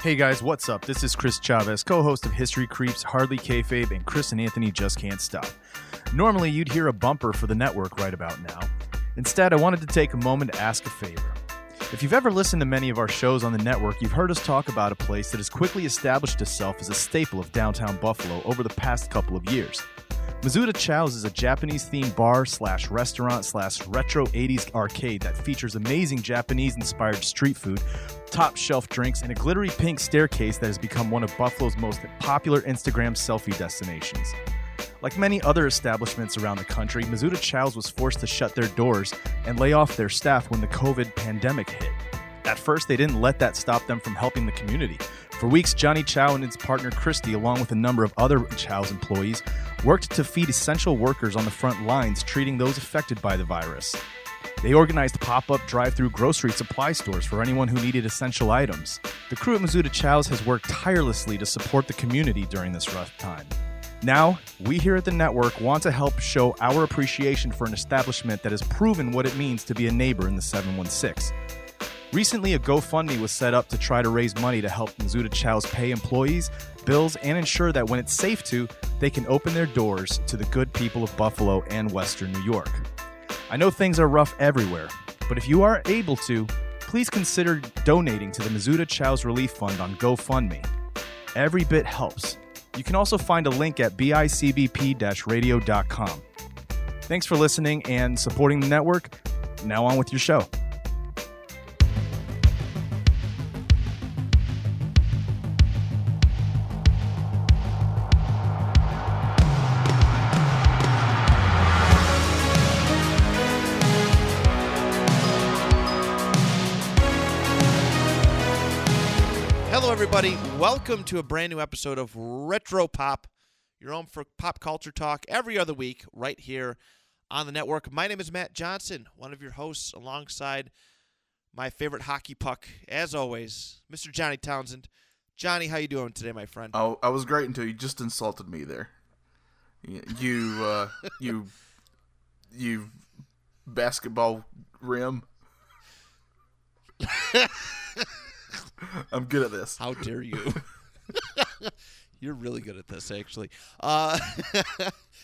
Hey guys, what's up? This is Chris Chavez, co host of History Creeps, Hardly Kayfabe, and Chris and Anthony Just Can't Stop. Normally, you'd hear a bumper for the network right about now. Instead, I wanted to take a moment to ask a favor. If you've ever listened to many of our shows on the network, you've heard us talk about a place that has quickly established itself as a staple of downtown Buffalo over the past couple of years. Misuta Chow's is a Japanese themed bar slash restaurant slash retro 80s arcade that features amazing Japanese inspired street food, top shelf drinks, and a glittery pink staircase that has become one of Buffalo's most popular Instagram selfie destinations. Like many other establishments around the country, Misuta Chow's was forced to shut their doors and lay off their staff when the COVID pandemic hit. At first, they didn't let that stop them from helping the community. For weeks, Johnny Chow and his partner Christy, along with a number of other Chow's employees, worked to feed essential workers on the front lines treating those affected by the virus. They organized pop up drive through grocery supply stores for anyone who needed essential items. The crew at Misuta Chow's has worked tirelessly to support the community during this rough time. Now, we here at the network want to help show our appreciation for an establishment that has proven what it means to be a neighbor in the 716. Recently, a GoFundMe was set up to try to raise money to help Misuta Chow's pay employees, bills, and ensure that when it's safe to, they can open their doors to the good people of Buffalo and Western New York. I know things are rough everywhere, but if you are able to, please consider donating to the Misuta Chow's Relief Fund on GoFundMe. Every bit helps. You can also find a link at bicbp radio.com. Thanks for listening and supporting the network. Now on with your show. Welcome to a brand new episode of Retro Pop, your home for pop culture talk every other week, right here on the network. My name is Matt Johnson, one of your hosts, alongside my favorite hockey puck, as always, Mr. Johnny Townsend. Johnny, how you doing today, my friend? Oh, I was great until you just insulted me there. You, you, uh, you, you basketball rim. I'm good at this. How dare you? You're really good at this, actually. Uh,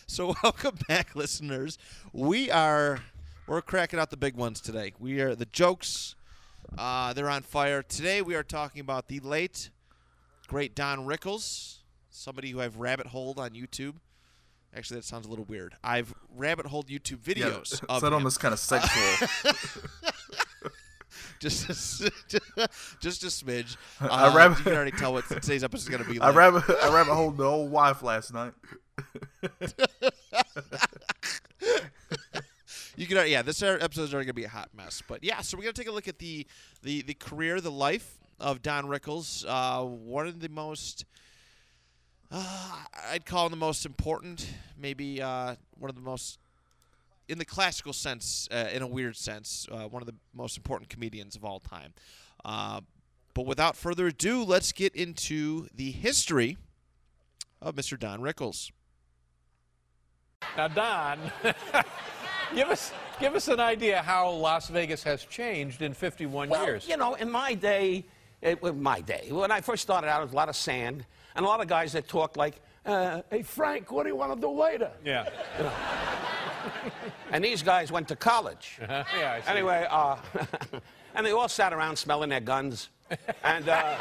so, welcome back, listeners. We are we're cracking out the big ones today. We are the jokes. Uh, they're on fire today. We are talking about the late, great Don Rickles, somebody who I've rabbit holed on YouTube. Actually, that sounds a little weird. I've rabbit holed YouTube videos yeah, of that him. almost kind of sexual. Just a, just a smidge. I Uh, rabbit- you can already tell what today's episode is going to be Like. I rabbit, I rabbit holed the old wife last night. You can, yeah, this episode is already gonna be a hot mess, but yeah. So we're gonna take a look at the the the career, the life of Don Rickles. Uh, one of the most, uh, I'd call him the most important, maybe uh, one of the most, in the classical sense, uh, in a weird sense, uh, one of the most important comedians of all time. Uh, but without further ado, let's get into the history of Mr. Don Rickles. Now, Don, give us give us an idea how Las Vegas has changed in 51 Well, years. you know, in my day, it, well, my day, when I first started out, it was a lot of sand and a lot of guys that talked like, uh, "Hey Frank, what do you want to do later?" yeah. And these guys went to college. yeah. I see. Anyway, uh, and they all sat around smelling their guns. And uh,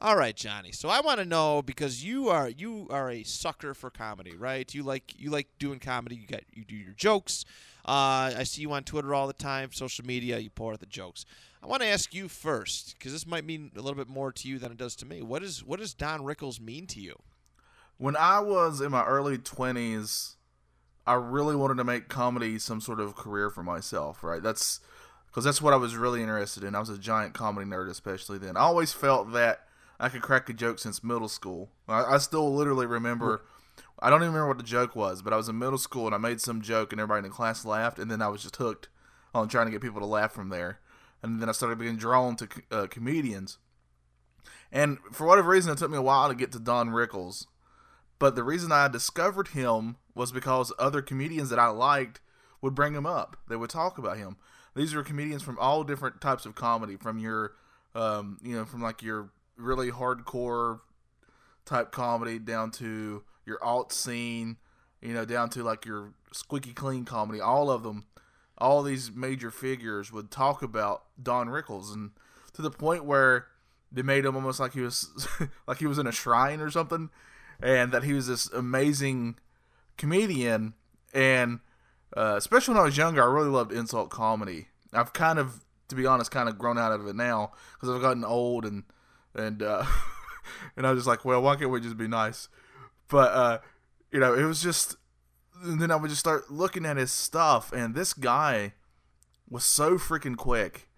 All right, Johnny. So I want to know because you are you are a sucker for comedy, right? You like you like doing comedy. You got you do your jokes. Uh, I see you on Twitter all the time, social media. You pour out the jokes. I want to ask you first because this might mean a little bit more to you than it does to me. What is what does Don Rickles mean to you? When I was in my early 20s, I really wanted to make comedy some sort of career for myself, right? That's because that's what I was really interested in. I was a giant comedy nerd, especially then. I always felt that I could crack a joke since middle school. I, I still literally remember. I don't even remember what the joke was, but I was in middle school and I made some joke and everybody in the class laughed, and then I was just hooked on trying to get people to laugh from there. And then I started being drawn to uh, comedians. And for whatever reason, it took me a while to get to Don Rickles. But the reason I discovered him was because other comedians that I liked would bring him up. They would talk about him. these are comedians from all different types of comedy, from your, um, you know, from like your really hardcore type comedy down to your alt scene, you know, down to like your squeaky clean comedy. All of them, all these major figures would talk about Don Rickles, and to the point where they made him almost like he was like he was in a shrine or something, and that he was this amazing comedian. And uh, especially when I was younger, I really loved insult comedy. I've kind of, to be honest, kind of grown out of it now because I've gotten old and and uh, and I was just like, well, why can't we just be nice? But uh, you know, it was just. And then I would just start looking at his stuff, and this guy was so freaking quick.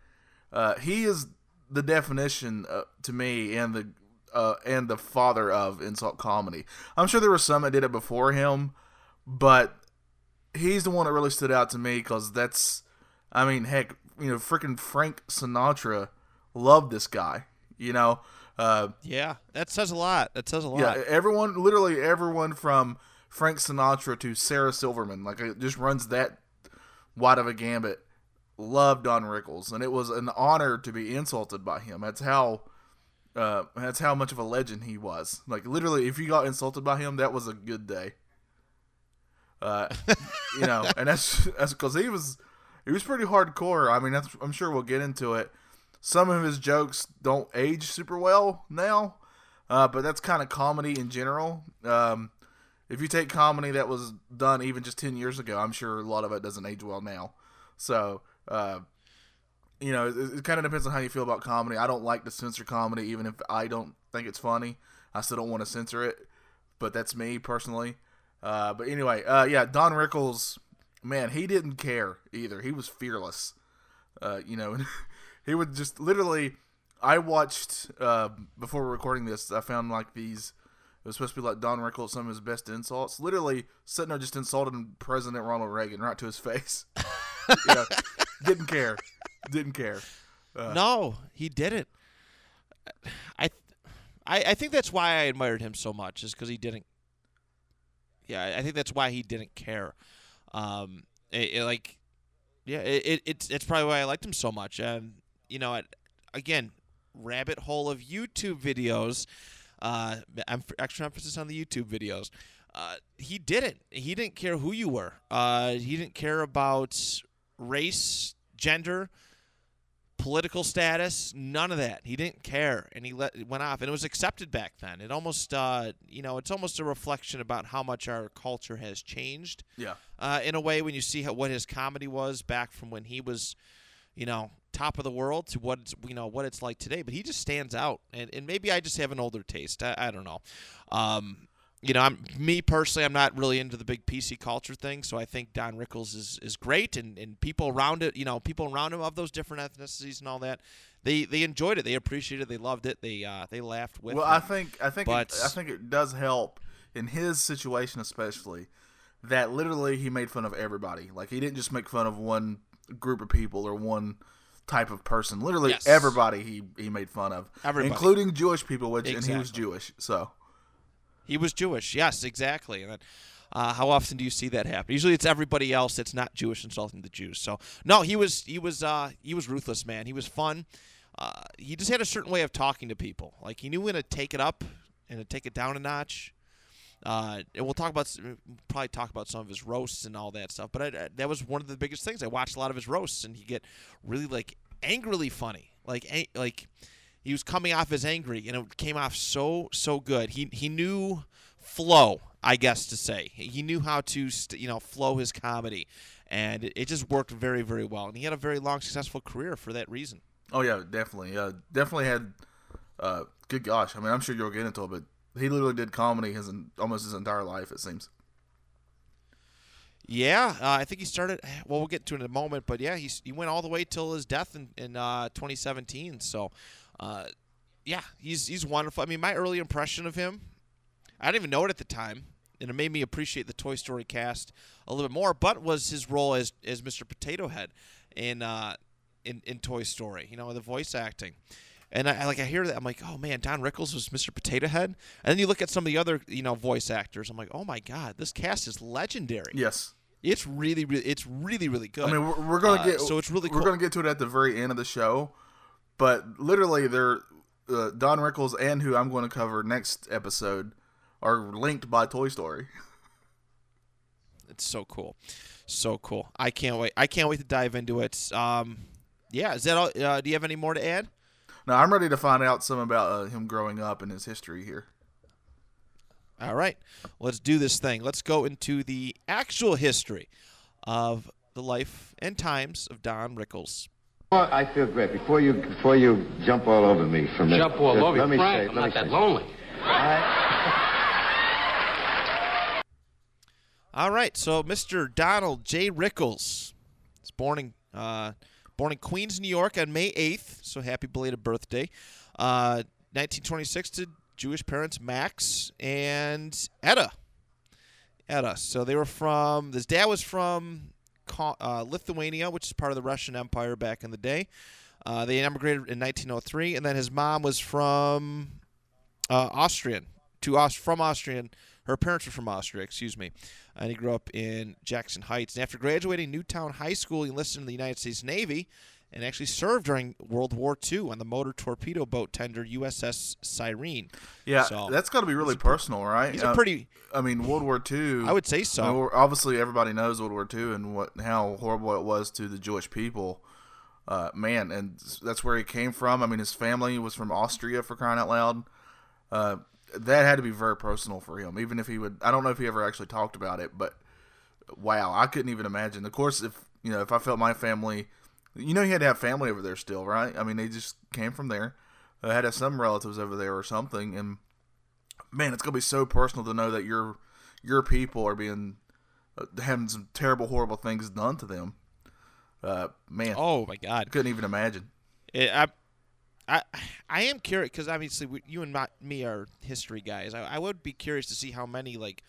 Uh, he is the definition uh, to me, and the uh, and the father of insult comedy. I'm sure there were some that did it before him, but he's the one that really stood out to me because that's, I mean, heck, you know, freaking Frank Sinatra loved this guy. You know, uh, Yeah, that says a lot. That says a lot. yeah, everyone, literally everyone from Frank Sinatra to Sarah Silverman, like it just runs that wide of a gambit. Loved Don Rickles, and it was an honor to be insulted by him. That's how, uh, that's how much of a legend he was. Like literally, if you got insulted by him, that was a good day. Uh, you know, and that's that's because he was he was pretty hardcore. I mean, that's, I'm sure we'll get into it. Some of his jokes don't age super well now, uh, but that's kind of comedy in general. Um, if you take comedy that was done even just 10 years ago, I'm sure a lot of it doesn't age well now. So, uh, you know, it, it kind of depends on how you feel about comedy. I don't like to censor comedy, even if I don't think it's funny. I still don't want to censor it, but that's me personally. Uh, but anyway, uh, yeah, Don Rickles, man, he didn't care either. He was fearless. Uh, you know, he would just literally. I watched uh, before recording this. I found like these. It was supposed to be like Don Rickles, some of his best insults. Literally sitting there just insulting President Ronald Reagan right to his face. you know, didn't care. Didn't care. No, he didn't. I, I, I think that's why I admired him so much, is because he didn't. Yeah, I- I think that's why he didn't care. Um, it, it, like, yeah, it, it, it's it's probably why I liked him so much. And you know, it, again, rabbit hole of YouTube videos. Uh, extra emphasis on the YouTube videos. Uh, he didn't. He didn't care who you were. Uh, he didn't care about race, gender political status, none of that. He didn't care, and he let went off, and it was accepted back then. It almost, uh, you know, it's almost a reflection about how much our culture has changed. Yeah. Uh, in a way, when you see how, what his comedy was back from when he was, you know, top of the world to what it's, you know what it's like today. But he just stands out, and, and maybe I just have an older taste. I, I don't know. Um, you know, I'm me personally. I'm not really into the big PC culture thing, so I think Don Rickles is, is great, and, and people around it, you know, people around him of those different ethnicities and all that, they they enjoyed it, they appreciated, it, they loved it, they uh, they laughed with. Well, him. I think I think But- it, I think it does help in his situation, especially that literally he made fun of everybody. Like he didn't just make fun of one group of people or one type of person. Literally Yes. everybody he he made fun of, Everybody. including Jewish people, which and he was Jewish. So He was Jewish. Yes, exactly. And then, uh, how often do you see that happen? Usually, it's everybody else that's not Jewish insulting the Jews. So no, he was he was uh, he was ruthless, man. He was fun. Uh, he just had a certain way of talking to people. Like he knew when to take it up and to take it down a notch. Uh, and we'll talk about probably talk about some of his roasts and all that stuff. But I, I- that was one of the biggest things. I watched a lot of his roasts, and he get really like angrily funny. Like like he was coming off as angry, and it came off so so good. He he knew flow, I guess to say. He knew how to st- you know flow his comedy, and it, just worked very very well. And he had a very long successful career for that reason. oh yeah, definitely, uh, definitely had. Uh, good gosh, I mean, I'm sure you'll get into it, but he literally did comedy his almost his entire life. It seems. Yeah, uh, I think he started. Well, we'll get to it in a moment, but yeah, he's, he went all the way till his death in in uh, 2017. So, uh, yeah, he's he's wonderful. I mean, my early impression of him, I didn't even know it at the time, and it made me appreciate the Toy Story cast a little bit more. But was his role as as Mr. Potato Head in uh, in in Toy Story? You know, the voice acting. And I like I hear that I'm like, oh man, Don Rickles was Mr. Potato Head. And then you look at some of the other you know voice actors. I'm like, oh my god, this cast is legendary. Yes. It's really, really, it's really, really good. I mean, we're, we're gonna Uh, get so it's really we're cool. gonna get to it at the very end of the show, but literally, they're uh, Don Rickles and who I'm going to cover next episode are linked by Toy Story. It's so cool, so cool. I can't wait. I can't wait to dive into it. Um, yeah. Is that all? Uh, do you have any more to add? Now I'm ready to find out some about uh, him growing up and his history here. All right, let's do this thing. Let's go into the actual history of the life and times of Don Rickles. Well, I feel great. Before you before you jump all over me from Jump all just over let me Frank. say, I'm let not that say- lonely. All right, so Mr. Donald J. Rickles is born in uh, born in Queens, New York, on May eighth. So happy belated birthday. Uh, 1926 to Jewish parents Max and Etta. Etta. So they were from. His dad was from Ca- uh, Lithuania, which is part of the Russian Empire back in the day. Uh, they emigrated in 1903, and then his mom was from uh, Austrian to Aus- from Austrian. Her parents were from Austria, excuse me, and he grew up in Jackson Heights. And after graduating Newtown High School, he enlisted in the United States Navy and actually served during World War II on the motor torpedo boat tender USS Cyrene. Yeah, So, that's got to be really personal, right? He's a Uh, pretty, I mean, World War II. I would say so. I mean, obviously, everybody knows World War II and what how horrible it was to the Jewish people. Uh, man, and that's where he came from. I mean, his family was from Austria for crying out loud. Uh, that had to be very personal for him, even if he would. I don't know if he ever actually talked about it, but wow, I couldn't even imagine. Of course, if you know, if I felt my family, you know, he had to have family over there still, right? I mean, they just came from there. I had to have some relatives over there or something, and man, it's gonna be so personal to know that your your people are being uh, having some terrible, horrible things done to them. Uh, man, oh my God! couldn't even imagine. It, I, I, I am curious because obviously we, you and my, me are history guys. I, I would be curious to see how many like,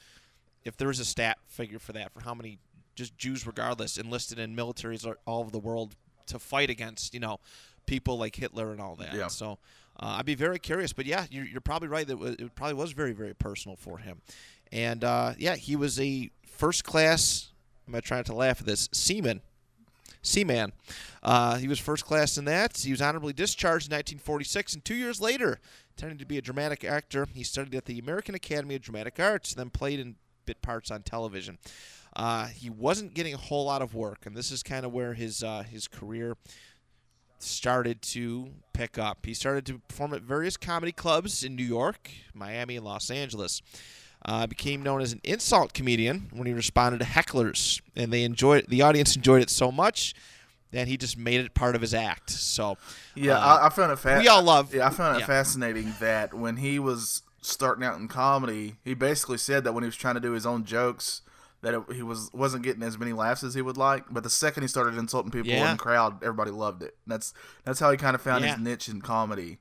if there is a stat figure for that for how many just Jews, regardless, enlisted in militaries all over the world to fight against you know people like Hitler and all that. Yeah. So uh, I'd be very curious. But yeah, you're, you're probably right that it it probably was very very personal for him. And uh, yeah, he was a first class. I'm gonna try not to laugh at this. Seaman Seaman. Uh, he was first class in that. He was honorably discharged in 1946, and two years later, intending to be a dramatic actor, he studied at the American Academy of Dramatic Arts, then played in bit parts on television. Uh, he wasn't getting a whole lot of work, and this is kind of where his uh, his career started to pick up. He started to perform at various comedy clubs in New York, Miami, and Los Angeles. Uh, became known as an insult comedian when he responded to hecklers, and they enjoyed the audience enjoyed it so much that he just made it part of his act. So Yeah, uh, I, I found it. Fa- we all love- Yeah, I found it yeah. fascinating that when he was starting out in comedy, he basically said that when he was trying to do his own jokes, that it, he was wasn't getting as many laughs as he would like. But the second he started insulting people Yeah. in the crowd, everybody loved it. that's that's how he kind of found Yeah. his niche in comedy.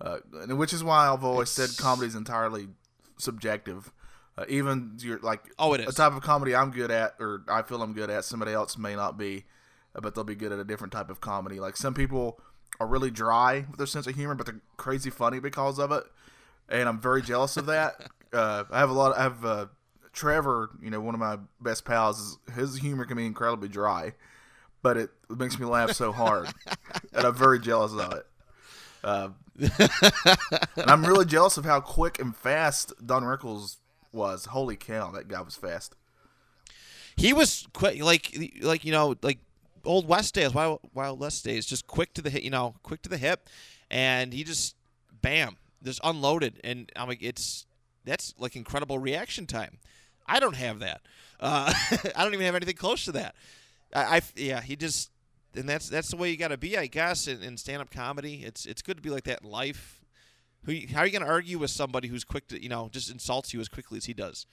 Uh, which is why I've always said comedy is entirely subjective. Uh, even your like Oh, it a type of comedy I'm good at, or I feel I'm good at, somebody else may not be, uh, but they'll be good at a different type of comedy. Like some people are really dry with their sense of humor, but they're crazy funny because of it, and I'm very jealous of that. uh, I have a lot. I have uh, Trevor, you know, one of my best pals. Is, his humor can be incredibly dry, but it makes me laugh so hard, and I'm very jealous of it. Uh, and I'm really jealous of how quick and fast Don Rickles was. Holy cow, that guy was fast. he was quick, like like you know, like old West days, Wild, Wild West days, just quick to the hit, you know, quick to the hip, and he just bam, just unloaded, and I'm like, it's that's like incredible reaction time. I don't have that. Uh, I don't even have anything close to that. I, I yeah, he just and that's that's the way you got to be, I guess, in, in stand up comedy. It's it's good to be like that in life. Who, how are you going to argue with somebody who's quick to, you know, just insults you as quickly as he does?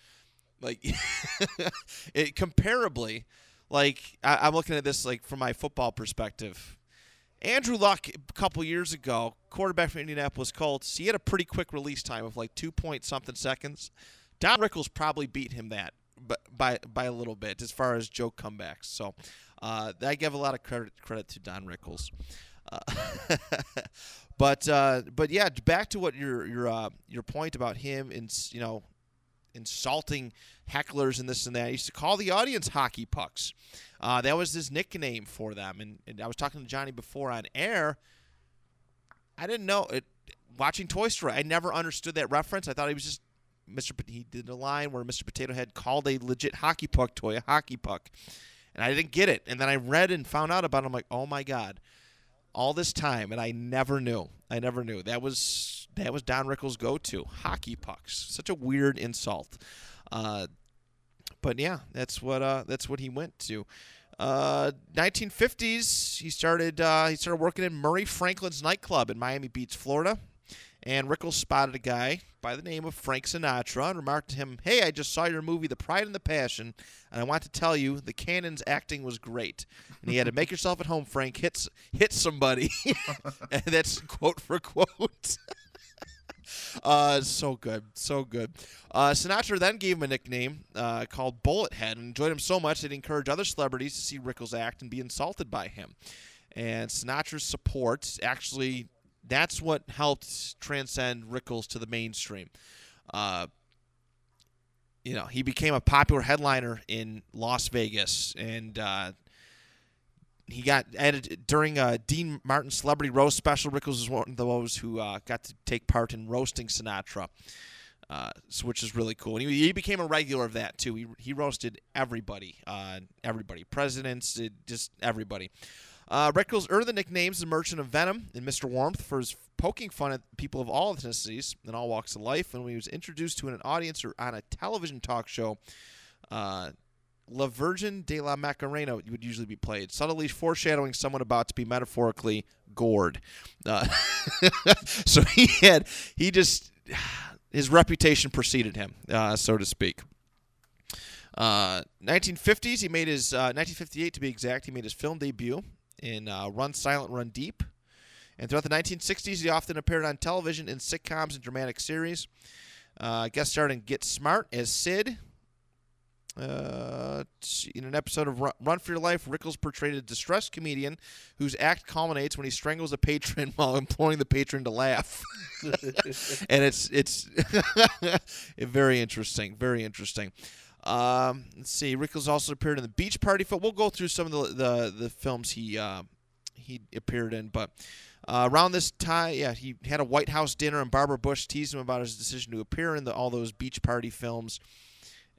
Like, it, comparably, like I, I'm looking at this like from my football perspective. Andrew Luck a couple years ago, quarterback for Indianapolis Colts, he had a pretty quick release time of like two point something seconds. Don Rickles probably beat him that, but by by a little bit as far as joke comebacks. So uh, I give a lot of credit credit to Don Rickles. Uh, but uh, but yeah, back to what your your uh, your point about him and you know insulting hecklers and this and that. He used to call the audience hockey pucks. Uh, that was his nickname for them. And, and I was talking to Johnny before on air. I didn't know it. Watching Toy Story, I never understood that reference. I thought he was just Mr. He did a line where Mr. Potato Head called a legit hockey puck toy a hockey puck, and I didn't get it. And then I read and found out about it. I'm like, oh my god, all this time, and I never knew. I never knew that was that was Don Rickles' go-to hockey pucks. Such a weird insult. Uh, but yeah, that's what uh, that's what he went to. Uh, 1950s, he started uh, he started working in Murray Franklin's nightclub in Miami Beach, Florida. And Rickles spotted a guy by the name of Frank Sinatra and remarked to him, Hey, I just saw your movie, The Pride and the Passion, and I want to tell you the Cannon's acting was great. And he had to make yourself at home, Frank. Hit, hit somebody. and that's quote for quote. Uh, so good, so good. Uh, Sinatra then gave him a nickname uh, called Bullet Head and enjoyed him so much that he encouraged other celebrities to see Rickles act and be insulted by him. And Sinatra's support actually that's what helped transcend Rickles to the mainstream. Uh, you know, he became a popular headliner in Las Vegas, and uh, he got added during uh, Dean Martin's Celebrity Roast special. Rickles was one of those who uh, got to take part in roasting Sinatra, uh, so, which is really cool. And he, he, became a regular of that too. He he roasted everybody, uh, everybody, presidents, just everybody. Uh, Rickles earned the nicknames the Merchant of Venom and Mr. Warmth for his poking fun at people of all ethnicities and all walks of life. And when he was introduced to an audience or on a television talk show, uh, La Virgen de la Macarena would usually be played, subtly foreshadowing someone about to be metaphorically gored. Uh, so he had, he just, his reputation preceded him, uh, so to speak. Uh, 1950s, he made his, 1958 uh, to be exact, he made his film debut in uh, Run Silent, Run Deep. And throughout the 1960s, he often appeared on television in sitcoms and dramatic series. Uh, guest starred in Get Smart as Sid. Uh, in an episode of Run for Your Life, Rickles portrayed a distressed comedian whose act culminates when he strangles a patron while imploring the patron to laugh. and it's it's very interesting, very interesting. Um, let's see. Rickles also appeared in the Beach Party film. We'll go through some of the the, the films he uh, he appeared in, but. Uh, around this time, yeah, he had a White House dinner, and Barbara Bush teased him about his decision to appear in the, all those beach party films,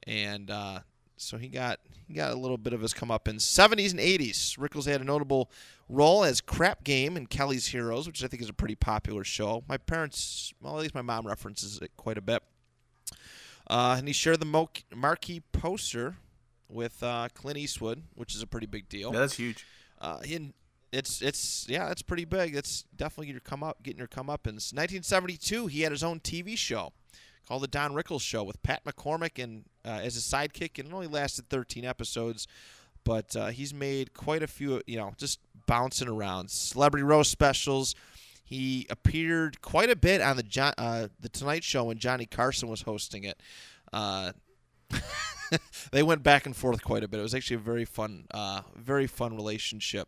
and uh, so he got he got a little bit of his come up in 70s and 80s. Rickles had a notable role as Crap Game in Kelly's Heroes, which I think is a pretty popular show. My parents, well, at least my mom references it quite a bit. Uh, and he shared the mo- marquee poster with uh, Clint Eastwood, which is a pretty big deal. Yeah, that's huge. Uh, it's it's yeah, it's pretty big. It's definitely getting your come up, getting your comeuppance. 1972, he had his own TV show called the Don Rickles Show with Pat McCormick and uh, as a sidekick, and it only lasted 13 episodes. But uh, he's made quite a few, you know, just bouncing around. Celebrity roast specials. He appeared quite a bit on the John, uh, the Tonight Show when Johnny Carson was hosting it. Uh, they went back and forth quite a bit. It was actually a very fun, uh, very fun relationship.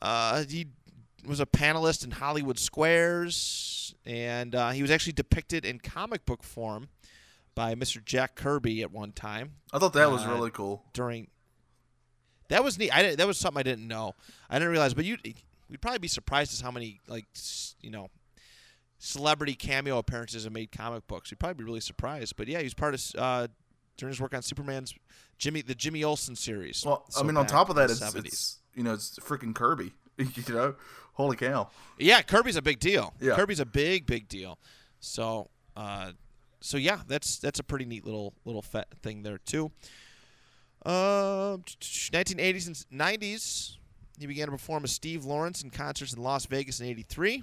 Uh, he was a panelist in Hollywood Squares, and uh, he was actually depicted in comic book form by Mr. Jack Kirby at one time. I thought that was uh, really cool. During that was neat. I that was something I didn't know. I didn't realize, but you we'd probably be surprised as how many like you know celebrity cameo appearances have made comic books. We'd probably be really surprised. But yeah, he was part of uh, during his work on Superman's Jimmy the Jimmy Olsen series. Well, so I mean, on top of that, it's, it's, you know it's freaking Kirby. you know, holy cow. Yeah, Kirby's a big deal. Yeah. Kirby's a big big deal. So. Uh, so yeah, that's that's a pretty neat little little thing there too. Uh, 1980s and 90s, he began to perform with Steve Lawrence in concerts in Las Vegas in 83.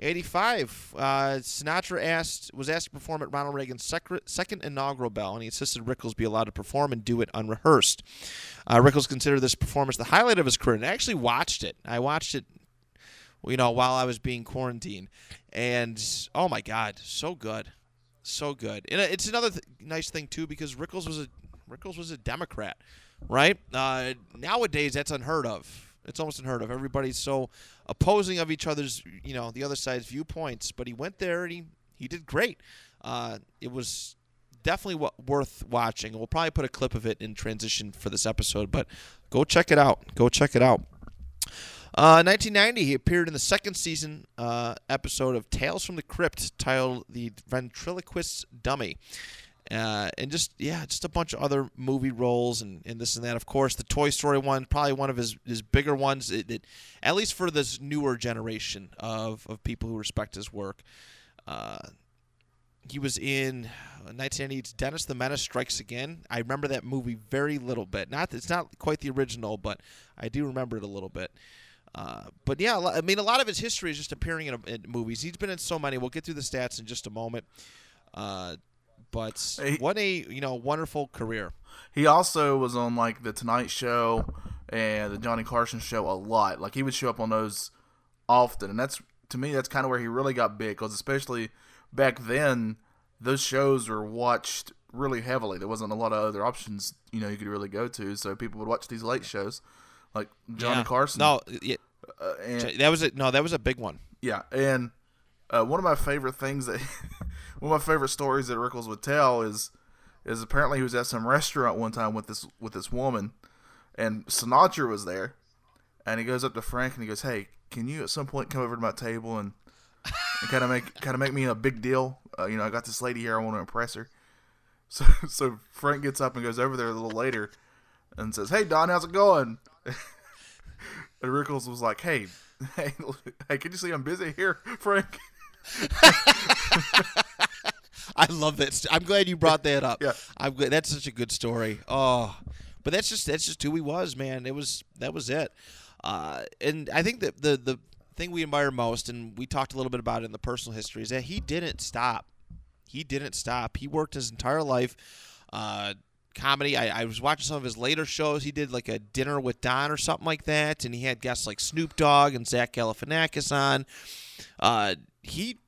85, uh, Sinatra asked was asked to perform at Ronald Reagan's sec- second inaugural bell, and he insisted Rickles be allowed to perform and do it unrehearsed. Uh, Rickles considered this performance the highlight of his career, and I actually watched it. I watched it, you know, while I was being quarantined, and oh my God, so good, so good. And it's another th- nice thing too because Rickles was a Rickles was a Democrat right? Uh, nowadays, that's unheard of. It's almost unheard of. Everybody's so opposing of each other's, you know, the other side's viewpoints. But he went there and he he did great. Uh, it was definitely w- worth watching. We'll probably put a clip of it in transition for this episode, but go check it out. Go check it out. Uh, 1990, he appeared in the second season uh, episode of Tales from the Crypt, titled "The Ventriloquist's Dummy," uh, and just yeah, just a bunch of other movie roles and, and this and that. Of course, the Toy Story one, probably one of his, his bigger ones, it, it, at least for this newer generation of, of people who respect his work. Uh, he was in 1998's Dennis the Menace Strikes Again. I remember that movie very little bit. Not it's not quite the original, but I do remember it a little bit. Uh, but yeah, I mean, a lot of his history is just appearing in, in, movies. He's been in so many. We'll get through the stats in just a moment. But what a you know wonderful career. He also was on like the Tonight Show and the Johnny Carson show a lot. Like he would show up on those often, and that's to me that's kind of where he really got big. Because especially back then, those shows were watched really heavily. There wasn't a lot of other options you know you could really go to, so people would watch these late shows like Johnny Yeah. Carson. No, yeah, uh, and, that was it. No, that was a big one. Yeah, and uh, one of my favorite things that one of my favorite stories that Rickles would tell is is apparently he was at some restaurant one time with this with this woman, and Sinatra was there, and he goes up to Frank and he goes, "Hey, can you at some point come over to my table and, and kind of make kind of make me a big deal? Uh, you know, I got this lady here, I want to impress her." So so Frank gets up and goes over there a little later, and says, "Hey Don, how's it going?" and Rickles was like, "Hey, hey, hey, can you see I'm busy here, Frank?" I love that. st- I'm glad you brought that up. Yeah. I'm glad. That's such a good story. Oh, but that's just that's just who he was, man. It was that was it. Uh, and I think that the the thing we admire most, and we talked a little bit about it in the personal history, is that he didn't stop. He didn't stop. He worked his entire life. Uh, comedy. I, I was watching some of his later shows. He did like a dinner with Don or something like that, and he had guests like Snoop Dogg and Zach Galifianakis on. Uh, he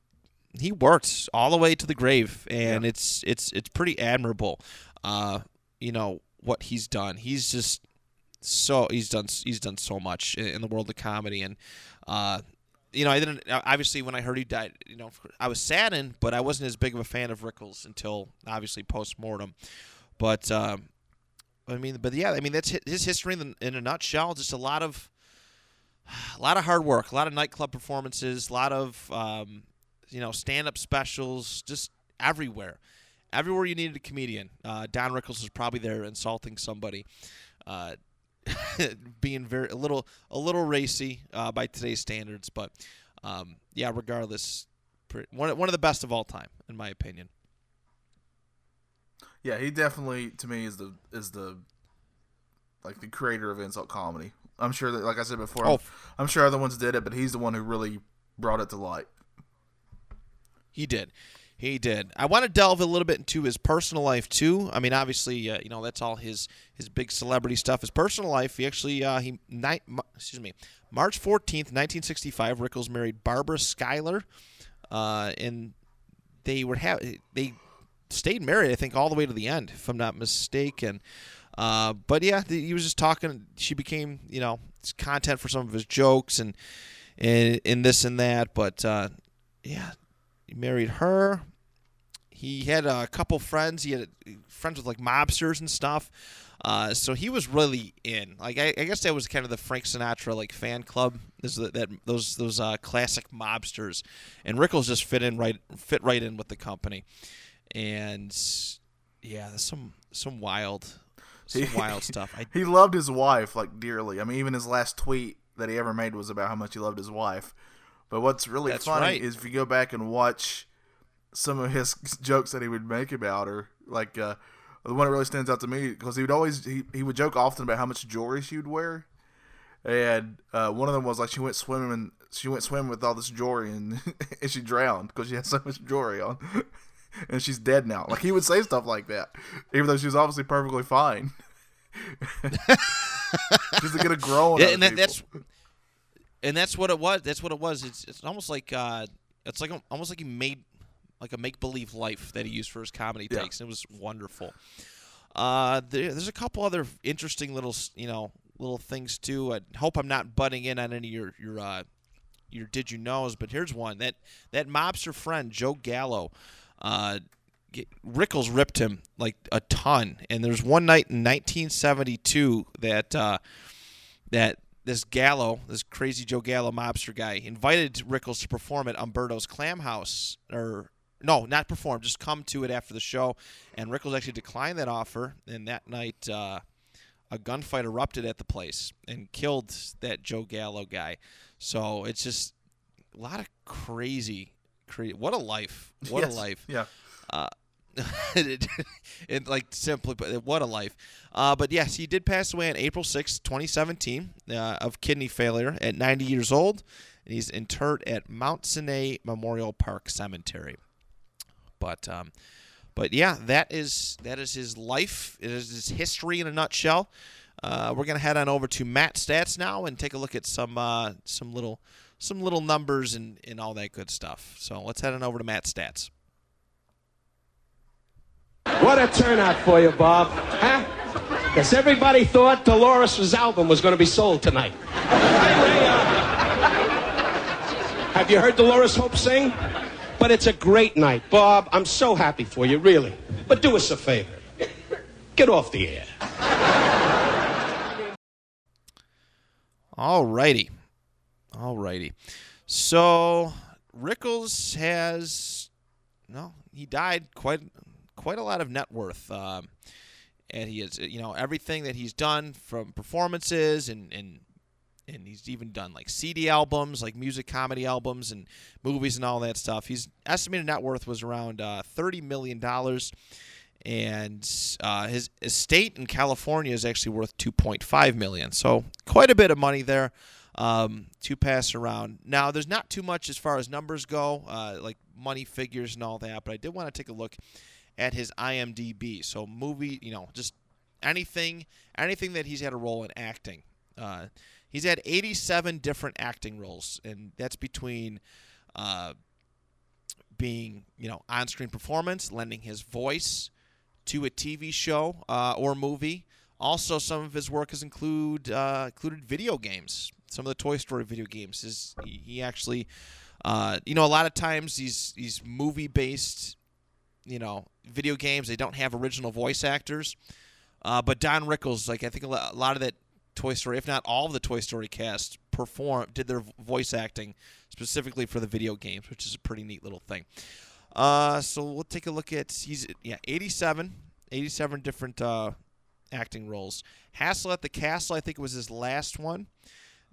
he worked all the way to the grave, and it's it's it's pretty admirable. Uh, you know what he's done. He's just so he's done he's done so much in, in the world of comedy, and uh, you know I didn't obviously when I heard he died, you know I was saddened, but I wasn't as big of a fan of Rickles until obviously post mortem. But um, I mean, but yeah, I mean that's his history in, in a nutshell. Just a lot of a lot of hard work, a lot of nightclub performances, a lot of um, you know stand-up specials, just everywhere. Everywhere you needed a comedian, uh, Don Rickles was probably there insulting somebody, uh, being very a little a little racy uh, by today's standards, but um, yeah, regardless, one one of the best of all time, in my opinion. Yeah, he definitely to me is the is the like the creator of insult comedy. I'm sure that, like I said before, Oh. I'm, I'm sure other ones did it, but he's the one who really brought it to light. He did. He did. I want to delve a little bit into his personal life too. I mean, obviously, uh, you know that's all his his big celebrity stuff. His personal life. He actually uh, he night excuse me March fourteenth, nineteen sixty five. Rickles married Barbara Sklar, uh, and they were ha- they stayed married. I think all the way to the end, if I'm not mistaken. Uh, but yeah, th- he was just talking. She became you know content for some of his jokes and and, and this and that. But uh, yeah, he married her. He had a couple friends. He had friends with like mobsters and stuff. Uh, so he was really in. Like I, I guess that was kind of the Frank Sinatra like fan club. Is that, that those those uh, classic mobsters, and Rickles just fit in right fit right in with the company, and yeah, there's some some wild some wild stuff. I He loved his wife like dearly. I mean, even his last tweet that he ever made was about how much he loved his wife. But what's really That's funny right. is if you go back and watch some of his jokes that he would make about her, like uh, the one that really stands out to me because he would always he, he would joke often about how much jewelry she would wear, and uh, one of them was like she went swimming and she went swimming with all this jewelry and, and she drowned because she had so much jewelry on. And she's dead now. Like he would say stuff like that, even though she was obviously perfectly fine. Just to get a grow on Yeah, and that, that's and that's what it was. That's what it was. It's it's almost like uh, it's like almost like he made like a make believe life that he used for his comedy Yeah. takes. It was wonderful. Uh, there, there's a couple other interesting little you know little things too. I hope I'm not butting in on any of your your uh, your did you knows, but here's one that that mobster friend Joe Gallo. Uh, Rickles ripped him like a ton. And there's one night in 1972 that uh, that this Gallo, this crazy Joe Gallo mobster guy, invited Rickles to perform at Umberto's Clam House, or no, not perform, just come to it after the show. And Rickles actually declined that offer. And that night, uh, a gunfight erupted at the place and killed that Joe Gallo guy. So it's just a lot of crazy, crazy. What a life! What Yes. a life! Yeah. Uh, like simply, but what a life. Uh, but yes, he did pass away on April sixth, 2017, uh, of kidney failure at 90 years old. And he's interred at Mount Sinai Memorial Park Cemetery. But um, but yeah, that is that is his life. It is his history in a nutshell. Uh, we're gonna head on over to Matt Stats now and take a look at some uh, some little some little numbers and, and all that good stuff. So let's head on over to Matt Stats. What a turnout for you, Bob. Huh? Because everybody thought Dolores' album was going to be sold tonight. Have you heard Dolores Hope sing? But it's a great night. Bob, I'm so happy for you, really. But do us a favor. Get off the air. All righty. All righty. So Rickles has no, he died quite quite a lot of net worth. Um, and he has you know everything that he's done from performances and and and he's even done like CD albums, like music comedy albums and movies and all that stuff. His estimated net worth was around uh, thirty million dollars, and uh, his estate in California is actually worth two point five million. So quite a bit of money there um, to pass around. Now, there's not too much as far as numbers go, uh, like money figures and all that, but I did want to take a look at his IMDb. So movie, you know, just anything, anything that he's had a role in acting. Uh, he's had 87 different acting roles, and that's between uh, being, you know, on-screen performance, lending his voice to a TV show uh, or movie. Also, some of his work has include uh, included video games. Some of the Toy Story video games. Is he, actually, uh, you know, a lot of times these these movie based, you know, video games they don't have original voice actors. Uh, but Don Rickles, like I think a lot of that Toy Story, if not all of the Toy Story cast, perform did their voice acting specifically for the video games, which is a pretty neat little thing. Uh, so we'll take a look at he's yeah 87, 87 different uh, acting roles. Hassel at the Castle, I think it was his last one.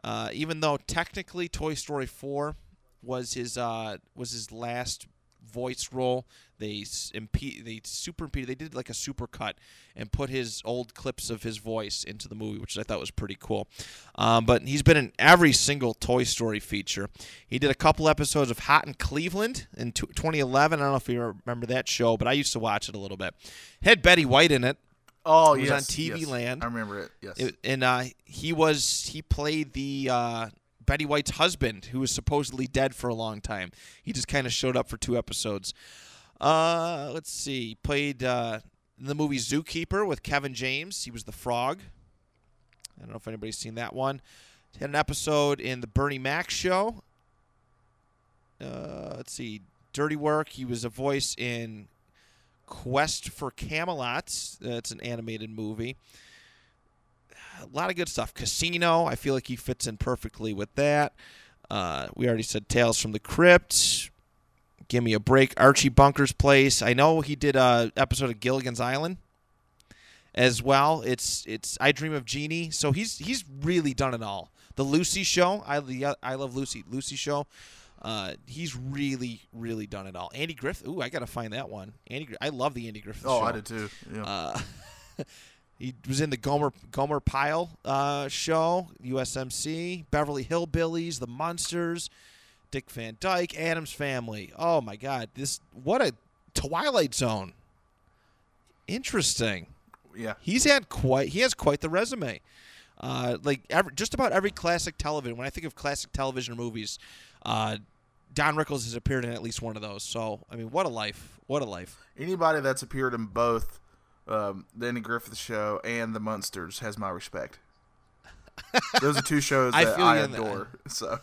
Uh, even though technically Toy Story 4 was his uh, was his last voice role, they impe- they super impeded. They did like a super cut and put his old clips of his voice into the movie, which I thought was pretty cool. Um, but he's been in every single Toy Story feature. He did a couple episodes of Hot in Cleveland in t- 2011. I don't know if you remember that show, but I used to watch it a little bit. Had Betty White in it. Oh, was yes, on TV yes. Land. I remember it. Yes. It- and uh, he was he played the uh, Betty White's husband, who was supposedly dead for a long time. He just kind of showed up for two episodes. Uh, let's see. He played uh, in the movie Zookeeper with Kevin James. He was the frog. I don't know if anybody's seen that one. He had an episode in the Bernie Mac show. Uh, let's see. Dirty Work. He was a voice in Quest for Camelot. It's an animated movie. A lot of good stuff. Casino. I feel like he fits in perfectly with that. Uh, we already said Tales from the Crypt. Give me a break. Archie Bunker's Place. I know he did a episode of Gilligan's Island as well. It's it's I Dream of Jeannie. So he's he's really done it all. The Lucy Show. I the I love Lucy. Lucy Show. Uh, he's really really done it all. Andy Griffith. Ooh, I gotta find that one. Andy. I love the Andy Griffith oh, show. I did too. Yeah. Uh, he was in the Gomer Gomer Pyle uh, show, USMC, Beverly Hillbillies, The Munsters, Dick Van Dyke, Addams Family. Oh my God, this what a Twilight Zone. Interesting. yeah. He's had quite he has quite the resume. Uh, like every, just about every classic television. When I think of classic television movies, uh, Don Rickles has appeared in at least one of those. So I mean, what a life! What a life! Anybody that's appeared in both um, the Andy Griffith Show and the Munsters has my respect. Those are two shows I that feel I you on that. adore. So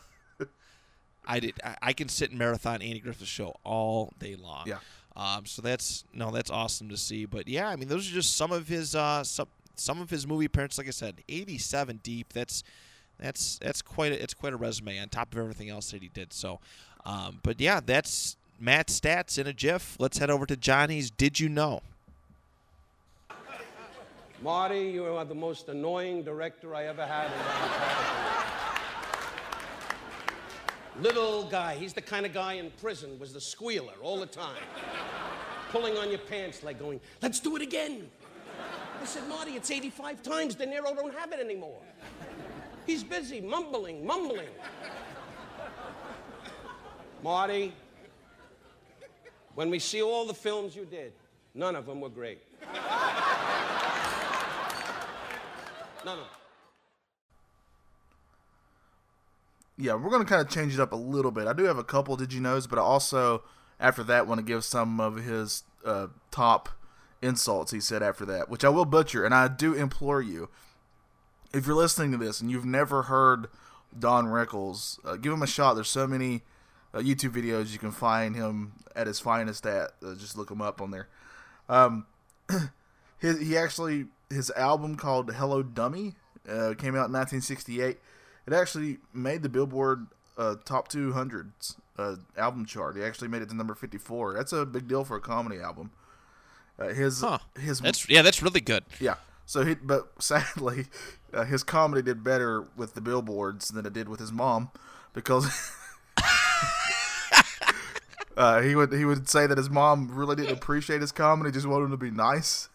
I did. I, I can sit and marathon Andy Griffith show all day long. Yeah. Um, so that's no, that's awesome to see. But yeah, I mean, those are just some of his uh, some some of his movie appearances. Like I said, 87 deep. That's that's that's quite a, it's quite a resume on top of everything else that he did. So, um, but yeah, that's Matt's stats in a jiff. Let's head over to Johnny's. Did you know? Marty, you are the most annoying director I ever had in. Little guy, he's the kind of guy in prison was the squealer all the time. Pulling on your pants like going, let's do it again. I said, Marty, it's 85 times. De Niro don't have it anymore. He's busy mumbling, mumbling. Marty, when we see all the films you did, none of them were great. Of them. Yeah, we're going to kind of change it up a little bit. I do have a couple did you knows, but I also, after that, want to give some of his uh, top insults he said after that, which I will butcher. And I do implore you, if you're listening to this and you've never heard Don Rickles, uh, give him a shot. There's so many uh, YouTube videos you can find him at his finest at. Uh, just look him up on there. Um, he actually his album called Hello Dummy uh, came out in 1968. It actually made the Billboard uh, top 200 uh, album chart. He actually made it to number 54. That's a big deal for a comedy album. Uh, his Huh. his That's yeah, that's really good. yeah. So he, but sadly, uh, his comedy did better with the billboards than it did with his mom, because uh, he would he would say that his mom really didn't appreciate his comedy, just wanted him to be nice.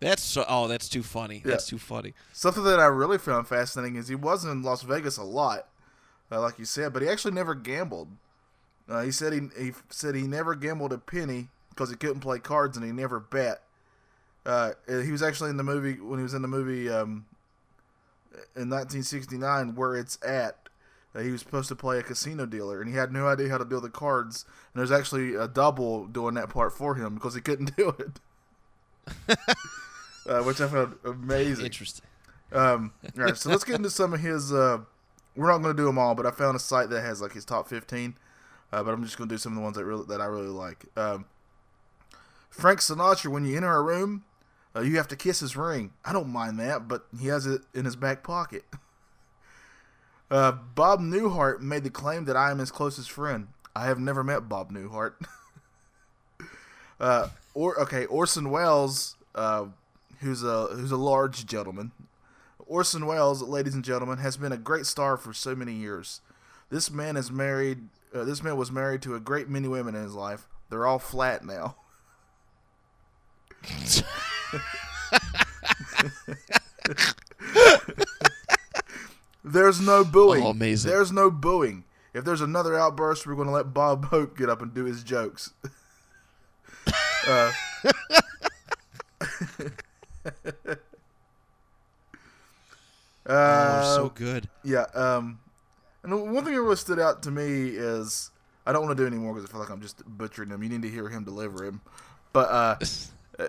That's so. Oh, that's too funny. That's too funny. Something that I really found fascinating is he was in Las Vegas a lot, uh, like you said, but he actually never gambled. Uh, he said he he said he never gambled a penny because he couldn't play cards and he never bet. Uh, he was actually in the movie when he was in the movie um, in 1969 where it's at. He was supposed to play a casino dealer and he had no idea how to deal the cards. And there's actually a double doing that part for him because he couldn't do it, uh, which I found amazing. Interesting. Um, all right, so let's get into some of his. Uh, we're not going to do them all, but I found a site that has like his top 15. Uh, but I'm just going to do some of the ones that really that I really like. Um, Frank Sinatra, when you enter a room, uh, you have to kiss his ring. I don't mind that, but he has it in his back pocket. Uh, Bob Newhart made the claim that I am his closest friend. I have never met Bob Newhart. uh, or okay, Orson Welles, uh, who's a who's a large gentleman. Orson Welles, ladies and gentlemen, has been a great star for so many years. This man is married. Uh, this man was married to a great many women in his life. They're all flat now. There's no booing. Oh, amazing. There's no booing. If there's another outburst, we're going to let Bob Hope get up and do his jokes. uh, oh, so uh, good. yeah. Um, and one thing that really stood out to me is I don't want to do any more because I feel like I'm just butchering him. You need to hear him deliver him. But uh, uh,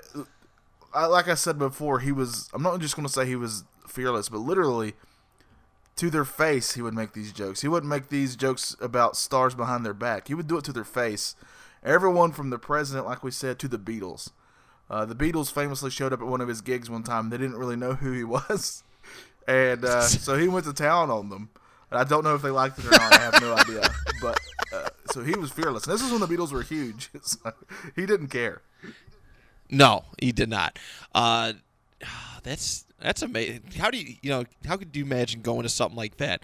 I, like I said before, he was. I'm not just going to say he was fearless, but literally to their face, he would make these jokes. He wouldn't make these jokes about stars behind their back. He would do it to their face. Everyone from the president, like we said, to the Beatles. Uh, the Beatles famously showed up at one of his gigs one time. They didn't really know who he was, and uh, so he went to town on them. And I don't know if they liked it or not. I have no idea. But uh, so he was fearless. And this is when the Beatles were huge. So he didn't care. No, he did not. Uh, that's that's amazing. How do you you know how could you imagine going to something like that?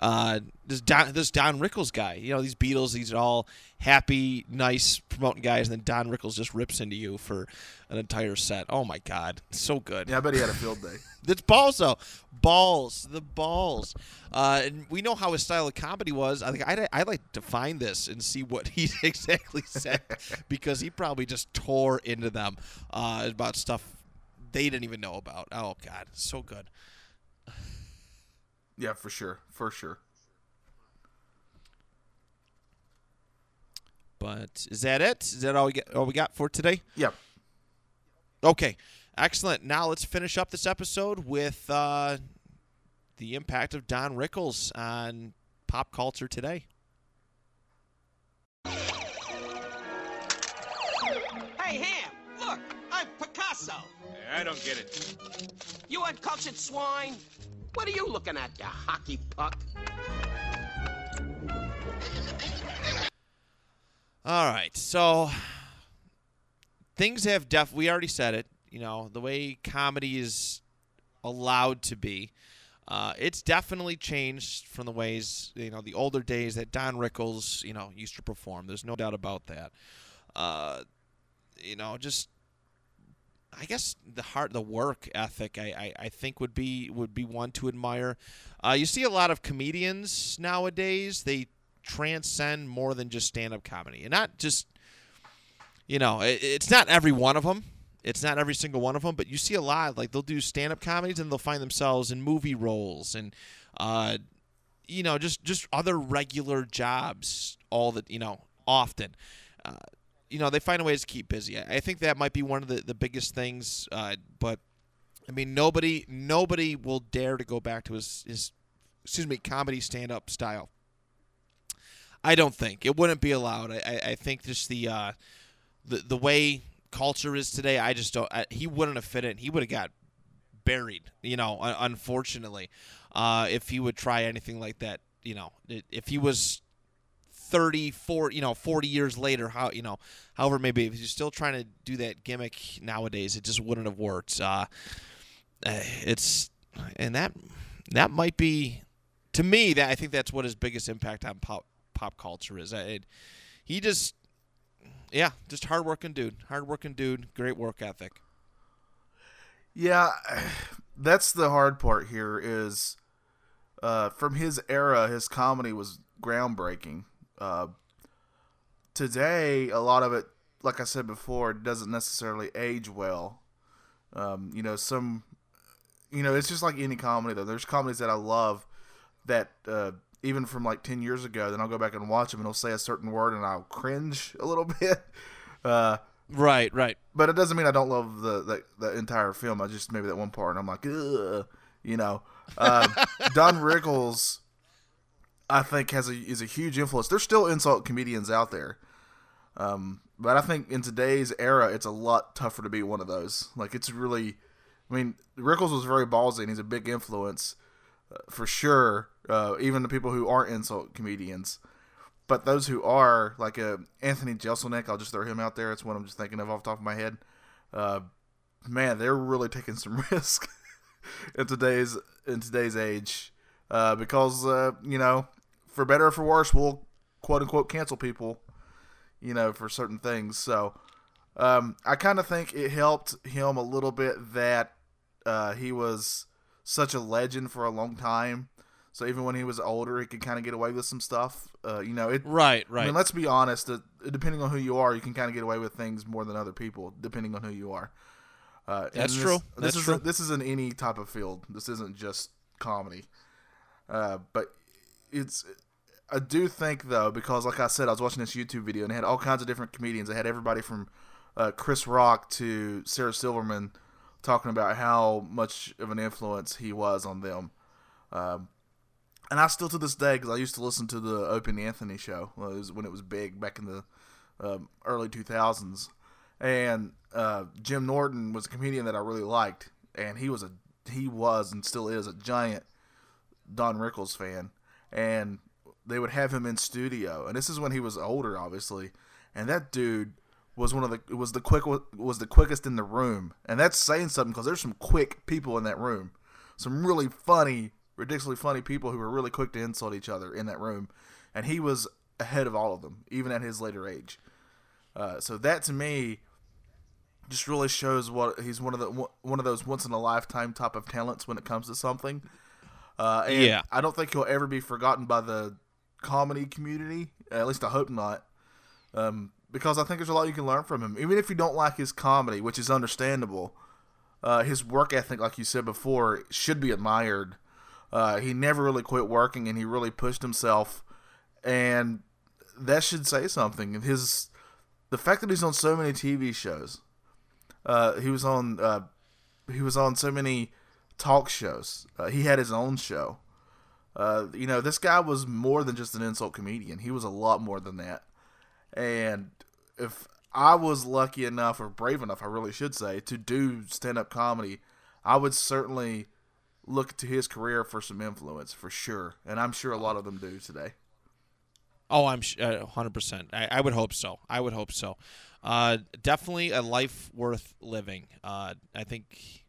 Uh, this Don this Don Rickles guy, you know these Beatles, these are all happy, nice promoting guys, and then Don Rickles just rips into you for an entire set. Oh my God, so good. Yeah, I bet he had a field day. That's balls though. Balls, the balls. Uh, and we know how his style of comedy was. I think I'd, I'd like to find this and see what he exactly said because he probably just tore into them uh, about stuff they didn't even know about. Oh god, so good. Yeah, for sure, for sure. But is that it? Is that all we got? All we got for today? Yep. Okay, excellent. Now let's finish up this episode with uh, the impact of Don Rickles on pop culture today. Hey, Ham! Look, I'm Picasso. I don't get it. You uncultured swine. What are you looking at, you hockey puck? All right, so things have def. We already said it. You know the way comedy is allowed to be. Uh, it's definitely changed from the ways you know the older days that Don Rickles you know used to perform. There's no doubt about that. Uh, you know, just I guess the heart, the work ethic, I, I, I think would be would be one to admire. Uh, you see a lot of comedians nowadays; they transcend more than just stand up comedy, and not just you know, it, it's not every one of them. It's not every single one of them, but you see a lot. Like they'll do stand up comedies and they'll find themselves in movie roles and, uh, you know, just just other regular jobs. All that you know, often. Uh, you know, they find a way to keep busy. I I think that might be one of the, the biggest things. Uh, but I mean, nobody nobody will dare to go back to his, his excuse me comedy stand up style. I don't think it wouldn't be allowed. I, I, I think just the uh, the the way culture is today, I just don't. I, he wouldn't have fit in. He would have got buried. You know, unfortunately, uh, if he would try anything like that. You know, if he was 30 40 you know 40 years later how you know however maybe if he's still trying to do that gimmick nowadays it just wouldn't have worked uh uh, it's and that that might be to me that I think that's what his biggest impact on pop pop culture is. It, he just yeah, just hardworking dude, hardworking dude, great work ethic. Yeah, that's the hard part here is uh, from his era, his comedy was groundbreaking. Uh, today, a lot of it, like I said before, doesn't necessarily age well. Um, you know, some, you know, it's just like any comedy though. There's comedies that I love that uh, even from like ten years ago, then I'll go back and watch them and he'll say a certain word and I'll cringe a little bit. Uh, Right, right. but it doesn't mean I don't love the the, the entire film. I just maybe that one part, and I'm like, Ugh, you know. Um, Don Rickles, I think has a is a huge influence. There's still insult comedians out there, um, but I think in today's era, it's a lot tougher to be one of those. Like it's really, I mean, Rickles was very ballsy, and he's a big influence uh, for sure. Uh, even the people who aren't insult comedians. But those who are, like uh, Anthony Jeselnik, I'll just throw him out there. It's one I'm just thinking of off the top of my head. Uh, man, they're really taking some risk in today's in today's age, uh, because uh, you know, for better or for worse, we'll quote unquote cancel people, you know, for certain things. So um, I kind of think it helped him a little bit that uh, he was such a legend for a long time. So even when he was older, he could kind of get away with some stuff. Uh, you know, it Right, I right. mean, let's be honest. Uh, depending on who you are, you can kind of get away with things more than other people, depending on who you are. Uh, That's this, true. This That's is true. this is in any type of field. This isn't just comedy. Uh, but it's I do think though because like I said, I was watching this YouTube video and it had all kinds of different comedians. It had everybody from uh, Chris Rock to Sarah Silverman talking about how much of an influence he was on them. Um, and I still to this day because I used to listen to the Opie and Anthony show well, it was when it was big back in the um, early 2000s, and uh, Jim Norton was a comedian that I really liked, and he was a he was and still is a giant Don Rickles fan, and they would have him in studio, and this is when he was older, obviously, and that dude was one of the was the quick was the quickest in the room, and that's saying something because there's some quick people in that room, some really funny, ridiculously funny people who were really quick to insult each other in that room, and he was ahead of all of them, even at his later age. Uh, so that to me just really shows what he's one of the one of those once in a lifetime type of talents when it comes to something. Uh, and Yeah. I don't think he'll ever be forgotten by the comedy community. At least I hope not. Um, because I think there's a lot you can learn from him, even if you don't like his comedy, which is understandable. Uh, his work ethic, like you said before, should be admired. Uh, he never really quit working, and he really pushed himself, and that should say something. And his the fact that he's on so many TV shows, uh, he was on uh, he was on so many talk shows. Uh, he had his own show. Uh, you know, this guy was more than just an insult comedian. He was a lot more than that. And if I was lucky enough or brave enough, I really should say, to do stand up comedy, I would certainly look to his career for some influence for sure, and I'm sure a lot of them do today. Oh, I'm sh- uh, 100%. I, I would hope so. I would hope so. Uh, definitely a life worth living. Uh, I think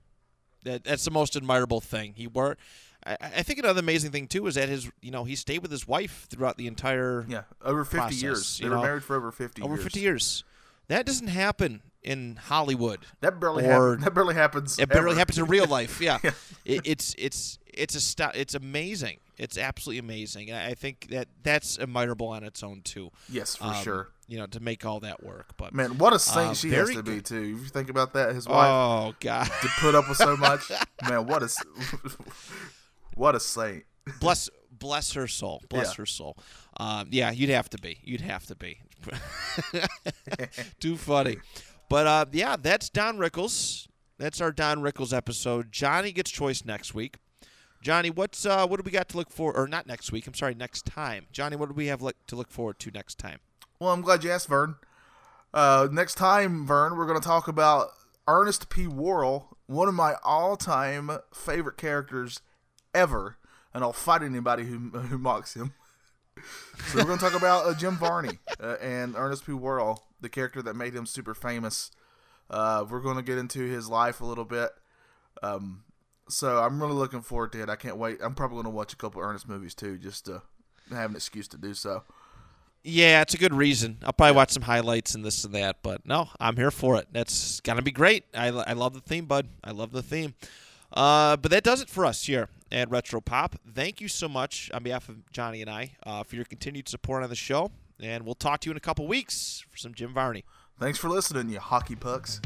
that that's the most admirable thing. He were. I, I think another amazing thing too is that his, you know, he stayed with his wife throughout the entire Yeah, over 50 process, years. They were know, married for over 50 over years. 50 years. That doesn't happen in Hollywood. That barely Or- happen, that barely happens. It barely ever. happens in real life. Yeah, Yeah. It, it's it's it's a it's amazing. It's absolutely amazing. I I think that that's admirable on its own too. Yes, for Um, sure. You know, to make all that work. But Man, what a saint Uh, she has to be too. If you think about that, his wife oh god, to put up with so much. Man, what a what a saint. bless bless her soul. Bless Yeah. her soul. Um, yeah, you'd have to be. You'd have to be. Too funny. But uh, yeah, that's Don Rickles. That's our Don Rickles episode. Johnny gets choice next week. Johnny, what's uh, what do we got to look for? Or not next week. I'm sorry, next time. Johnny, what do we have look, to look forward to next time? Well, I'm glad you asked, Vern. Uh, next time, Vern, we're going to talk about Ernest P. Worrell, one of my all-time favorite characters ever, and I'll fight anybody who who mocks him. so we're going to talk about uh, Jim Varney uh, and Ernest P. Worrell, the character that made him super famous. Uh, we're going to get into his life a little bit. Um, so I'm really looking forward to it. I can't wait. I'm probably going to watch a couple Ernest movies too, just to have an excuse to do so. Yeah, it's a good reason. I'll probably watch some highlights and this and that, but no, I'm here for it. That's gonna be great. I, I love the theme, bud. I love the theme. Uh, but that does it for us here at Retro Pop. Thank you so much on behalf of Johnny and I uh, for your continued support on the show, and we'll talk to you in a couple weeks for some Jim Varney. Thanks for listening, you hockey pucks.